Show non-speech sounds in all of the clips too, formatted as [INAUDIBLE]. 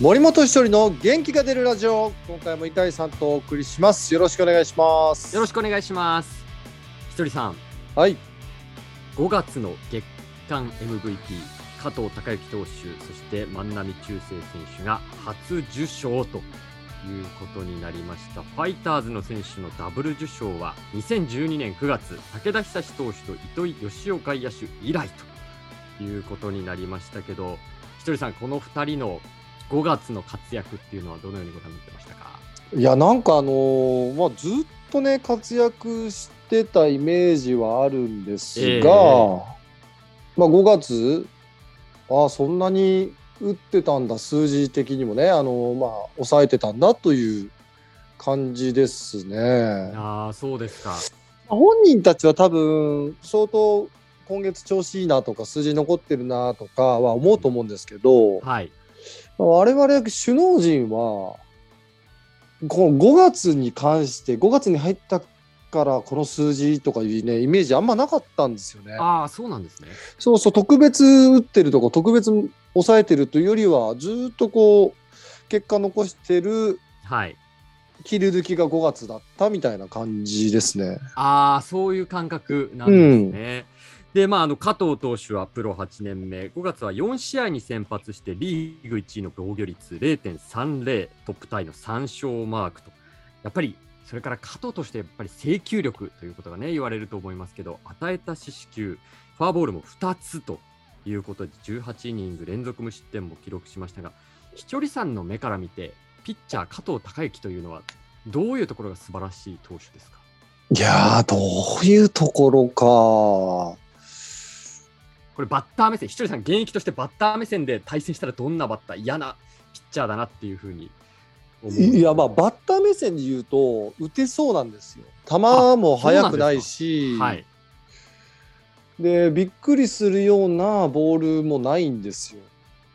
森本一人の元気が出るラジオ。今回も板井さんとお送りします。よろしくお願いします。よろしくお願いします。ひとりさん、はい。5月の月間 MVP、加藤孝之投手、そして万波中正選手が初受賞ということになりました。ファイターズの選手のダブル受賞は2012年9月、武田久志投手と糸井義雄外野手以来ということになりましたけど、ひとりさん、この2人の5月の活躍っていうのはどのようにご覧になってましたか？いやなんかあのーまあずっとね活躍してたイメージはあるんですが、ええまあ5月ああそんなに打ってたんだ数字的にもねあのーまあ抑えてたんだという感じですね。ああ、そうですか。本人たちは多分相当今月調子いいなとか数字残ってるなとかは思うと思うんですけど、はい。我々首脳陣はこの5月に関して5月に入ったからこの数字とかいうねイメージあんまなかったんですよね。ああ、そうなんですね。そうそう特別打ってるとか特別抑えてるというよりはずっとこう結果残してるはい。切り抜きが5月だったみたいな感じですね。ああ、そういう感覚なんですね。で、まあ、あの加藤投手はプロ8年目、5月は4試合に先発して、リーグ1位の防御率0.30、トップタイの3勝マークと、やっぱりそれから加藤としてやっぱり制球力ということがね、言われると思いますけど、与えた四死球、フォアボールも2つということで、18イニング連続無失点も記録しましたが、ひとりさんの目から見て、ピッチャー加藤孝之というのは、どういうところが素晴らしい投手ですか？いやーどういうところか。これバッター目線、ひとりさん、現役としてバッター目線で対戦したらどんなバッター、嫌なピッチャーだなっていうふうに思う。いやまあバッター目線で言うと打てそうなんですよ。球も速くないし、はい。でびっくりするようなボールもないんですよ。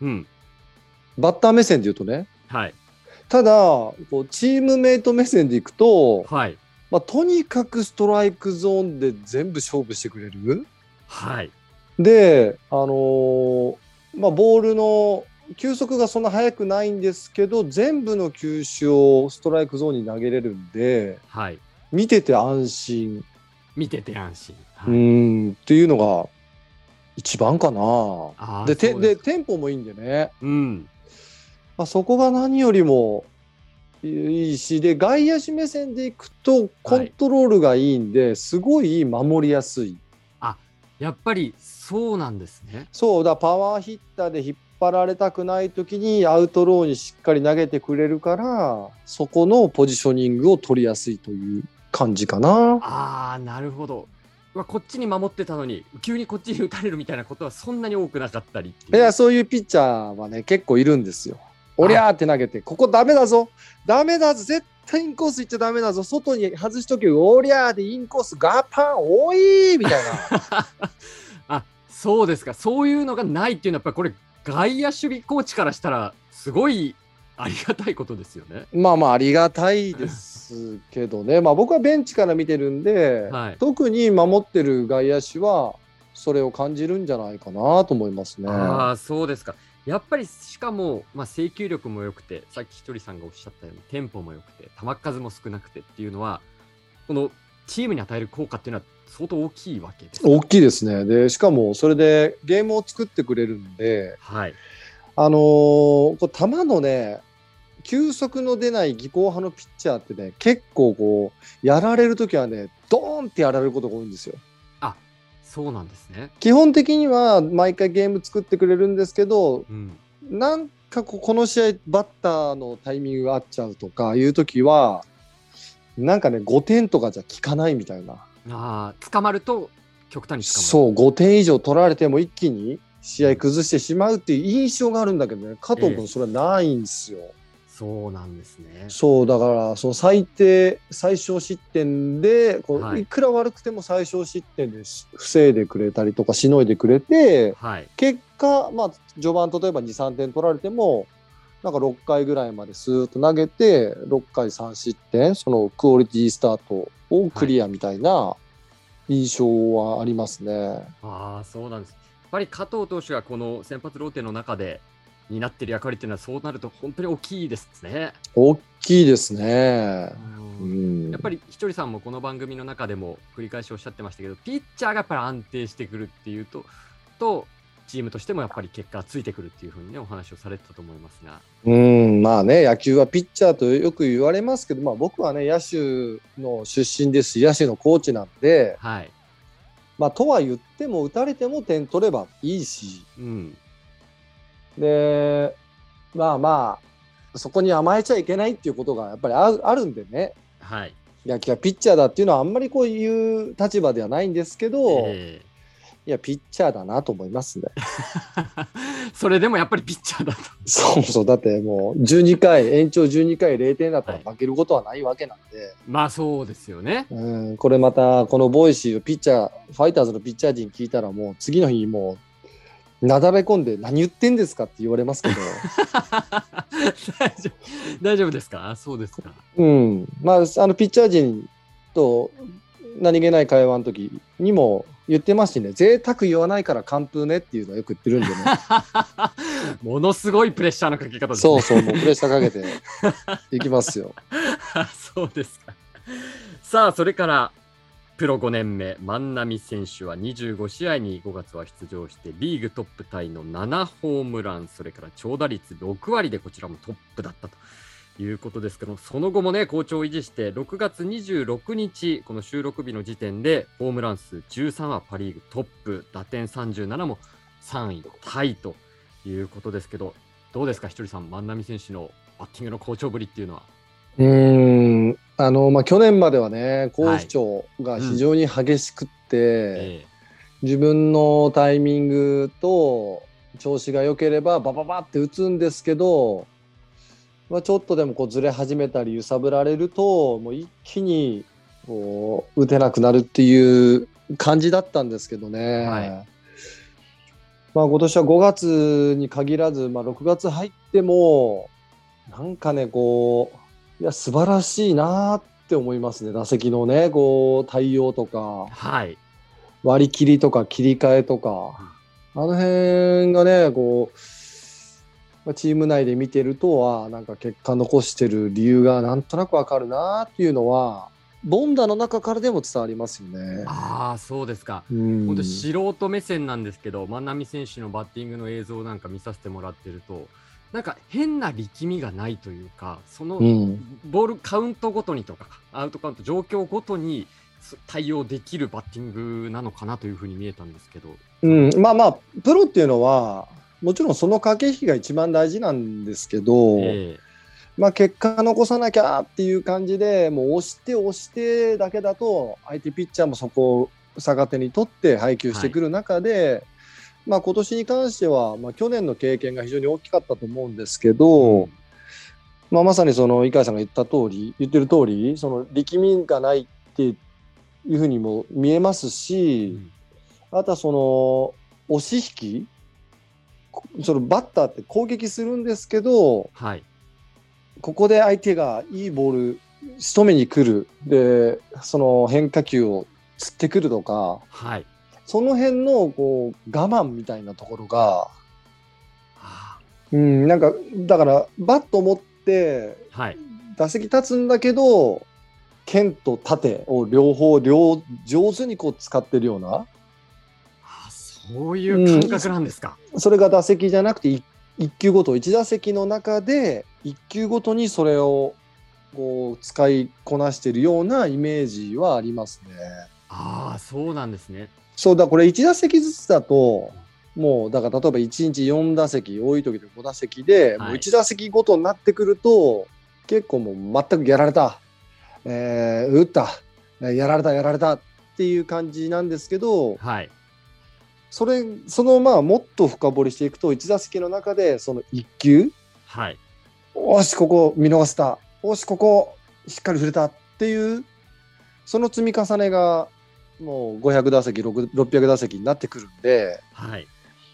うん。バッター目線で言うとね。はい。ただこうチームメイト目線でいくと、はい。まあ、とにかくストライクゾーンで全部勝負してくれる。はい。であのーまあボールの球速がそんな速くないんですけど全部の球種をストライクゾーンに投げれるんではい。見てて安心。見てて安心。うはい、ーんっていうのが一番かな。でてですテンポもいいんでね、うん。まあ、そこが何よりもいいしで外野手目線でいくとコントロールがいいんで、すごい守りやすい。やっぱりそうなんですね。そうだパワーヒッターで引っ張られたくない時にアウトローにしっかり投げてくれるからそこのポジショニングを取りやすいという感じかな。ああ、なるほど。こっちに守ってたのに、急にこっちに打たれるみたいなことはそんなに多くなかったりいやそういうピッチャーはね結構いるんですよ。おりゃーって投げてここダメだぞダメだぞ絶対インコース行っちゃダメだぞ外に外しとけおりゃーでインコースガパンおいーみたいな。[LAUGHS] あそうですか、そういうのがないっていうのは、やっぱりこれ、外野守備コーチからしたら、すごいありがたいことですよね。[LAUGHS] まあまあありがたいですけどね、まあ、僕はベンチから見てるんで、はい特に守ってる外野手はそれを感じるんじゃないかなと思いますね。ああ、そうですか。やっぱりしかも、まあ、制球力も良くて、さっきひとりさんがおっしゃったように、テンポも良くて、球数も少なくてっていうのは、このチームに与える効果っていうのは相当大きいわけです。大きいですねでしかもそれでゲームを作ってくれるんで、はい。あのーこう球のね球速の出ない技巧派のピッチャーってね結構こうやられる時はねドーンってやられることが多いんですよ。そうなんですね。基本的には毎回ゲーム作ってくれるんですけどうん。なんかこの試合バッターのタイミングが合っちゃうとかいう時はなんかね5点とかじゃ効かないみたいなああ、捕まると極端に捕まる。そう5点以上取られても一気に試合崩してしまうっていう印象があるんだけどね加藤ええ君それはないんですよ。そうなんですね。そうだからその最低最小失点でこう、はいい、くら悪くても最小失点でし防いでくれたりとかしのいでくれてはい。結果、まあ、序盤例えば23点取られてもなんか6回ぐらいまでスーッと投げて6回3失点そのクオリティスタートをクリアみたいな印象はありますね。ああ、そうなんです。やっぱり加藤投手がこの先発ローテの中で、になってる役割っていうのはそうなると本当に大きいですね。大きいですね。うん、やっぱりひとりさんもこの番組の中でも繰り返しおっしゃってましたけどピッチャーがやっぱり安定してくるっていうととチームとしてもやっぱり結果がついてくるっていうふうにねお話をされてたと思いますが。うんまあね野球はピッチャーとよく言われますけど、まあ、僕はね野手の出身ですし野手のコーチなんで、はい。まあ、とは言っても打たれても点取ればいいし、うん、でまあまあそこに甘えちゃいけないっていうことがやっぱりあるんでね、はい、野球はピッチャーだっていうのはあんまりこういう立場ではないんですけど、えーいや、ピッチャーだなと思いますね。[LAUGHS] それでもやっぱりピッチャーだと。そうそう、だってもう12回、延長12回0点だったら負けることはないわけなんで。はい、まあそうですよね。うん、これまた、このボイシーをピッチャー、ファイターズのピッチャー陣聞いたらもう次の日もう、なだれ込んで何言ってんですかって言われますけど。[LAUGHS] 大丈夫大丈夫ですか？そうですか。うん。まあ、あの、ピッチャー陣と何気ない会話の時にも言ってますしね、贅沢言わないから完封ねっていうのはよく言ってるんでね。[LAUGHS] ものすごいプレッシャーのかけ方ですね。そうそう、もうプレッシャーかけて [LAUGHS] いきますよ。そうですか。さあ、それからプロ5年目、万波選手は25試合に5月は出場して、リーグトップタイの7ホームラン、それから長打率6割でこちらもトップだったと。いうことですけどその後もね好調を維持して6月26日この収録日の時点でホームラン数13はパ・リーグトップ打点37も3位タイということですけどどうですかひとりさん万波選手のバッティングの好調ぶりっていうのは？うんあの、まあ、去年まではね好不調が非常に激しくって、はい。うんええ、自分のタイミングと調子が良ければバババって打つんですけどまあ、ちょっとでもこうずれ始めたり揺さぶられるともう一気にこう打てなくなるっていう感じだったんですけどね、はい、まあ、今年は5月に限らず、まあ、6月入ってもなんかねこういや素晴らしいなって思いますね。打席のねこう対応とか、はい、割り切りとか切り替えとか。あの辺がねこうまあ、チーム内で見てるとはなんか結果残してる理由がなんとなくわかるなっていうのはボンダの中からでも伝わりますよね。ああそうですか。本当素人目線なんですけど万波選手のバッティングの映像なんか見させてもらってるとなんか変な力みがないというかそのボールカウントごとにとかアウトカウント状況ごとに対応できるバッティングなのかなというふうに見えたんですけど。うん、まあまあプロっていうのはもちろんその駆け引きが一番大事なんですけど、えー、まあ、結果残さなきゃっていう感じでもう押して押してだけだと相手ピッチャーもそこを逆手に取って配球してくる中で、はい、まあ、今年に関しては、まあ、去年の経験が非常に大きかったと思うんですけど、うん、まあ、まさにその井川さんが言った通り言ってる通りそり力みがないっていうふうにも見えますし、うん、あとはその押し引きそのバッターって攻撃するんですけど、はい、ここで相手がいいボール仕留めに来る。でその変化球を釣ってくるとか、はい、その辺のこう我慢みたいなところが、うん、なんかだからバット持って、はい、打席立つんだけど剣と盾を両方両上手にこう使ってるような。そういう感覚なんですか、うん、それが打席じゃなくて 1, 1球ごと1打席の中で1球ごとにそれをこう使いこなしているようなイメージはありますね。ああそうなんですね。そうだこれ1打席ずつだともうだから例えば1日4打席多い時で5打席で、もう1打席ごとになってくると結構もう全くやられた、えー、打った。やられたやられたっていう感じなんですけど、はい、それそのまあもっと深掘りしていくと1打席の中でその1球、はい、おしここ見逃せた。おしここしっかり触れた。っていうその積み重ねがもう500打席600打席になってくるんで、はい、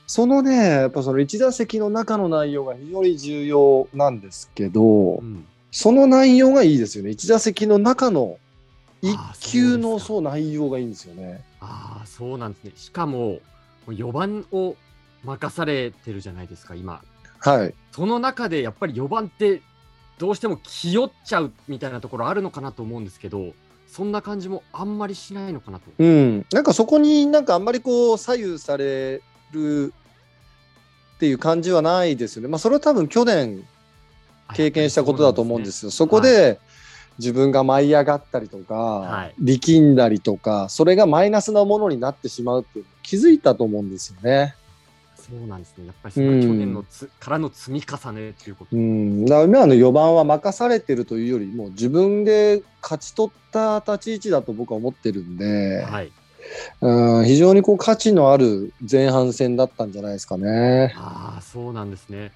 そのねやっぱその1打席の中の内容が非常に重要なんですけど、うん、その内容がいいですよね。1打席の中の1球のそう内容がいいんですよね。ああそうなんですね。しかも4番を任されてるじゃないですか、今。はい。その中でやっぱり4番ってどうしても気負っちゃうみたいなところあるのかなと思うんですけど、そんな感じもあんまりしないのかなと。うん。なんかそこになんかあんまりこう左右されるっていう感じはないですよね。まあそれは多分去年経験したことだと思うんですよ。そこで自分が舞い上がったりとか、はい力んだりとか、それがマイナスなものになってしまうっていう気づいたと思うんですよね。そうなんですね。やっぱりその去年のつ、からの積み重ねっていうこと。うん、だから今の4番は任されてるというよりも自分で勝ち取った立ち位置だと僕は思ってるんで、はい。うん、非常にこう価値のある前半戦だったんじゃないですかね。ああ、そうなんですね。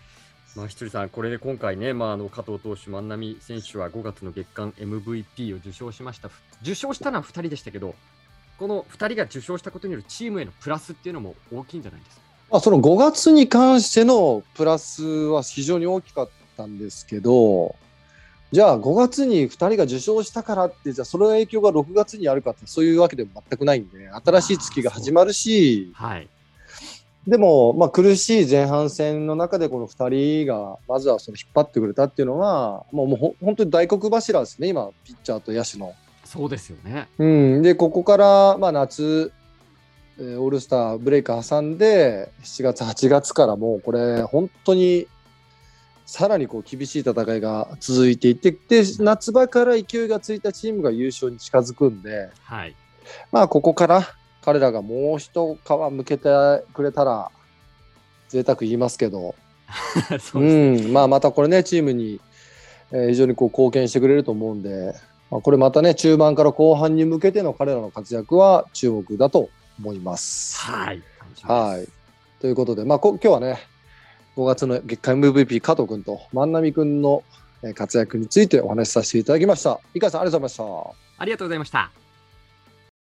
まあ、ひとりさん、これで今回ね、まあ、あの加藤投手、万波選手は5月の月間 MVP を受賞しました。受賞したのは2人でしたけど、この2人が受賞したことによるチームへのプラスっていうのも大きいんじゃないですか？まあ、その5月に関してのプラスは非常に大きかったんですけど、じゃあ5月に2人が受賞したからって、じゃあその影響が6月にあるかって、そういうわけでも全くないんで、新しい月が始まるし、はい。でも、まあ、苦しい前半戦の中でこの2人がまずはその引っ張ってくれたっていうのは、もうもうほ本当に大黒柱ですね、今、ピッチャーと野手の。そうですよね。うん、で、ここから、まあ、夏、えーオールスターブレイク挟んで、7月、8月からもうこれ、本当にさらにこう厳しい戦いが続いていって、で夏場から勢いがついたチームが優勝に近づくんで、はい。まあ、ここから彼らがもう一皮向けてくれたら、贅沢言いますけど、[LAUGHS] そうね。うん、まあまたこれね、チームに、えー非常にこう貢献してくれると思うんで、まあ、これまたね、中盤から後半に向けての彼らの活躍は注目だと思います。はい。はい。ということで、まあ、こ今日はね、5月の月間 MVP 加藤君と万波君のえー活躍についてお話しさせていただきました。井川さん、ありがとうございました。ありがとうございました。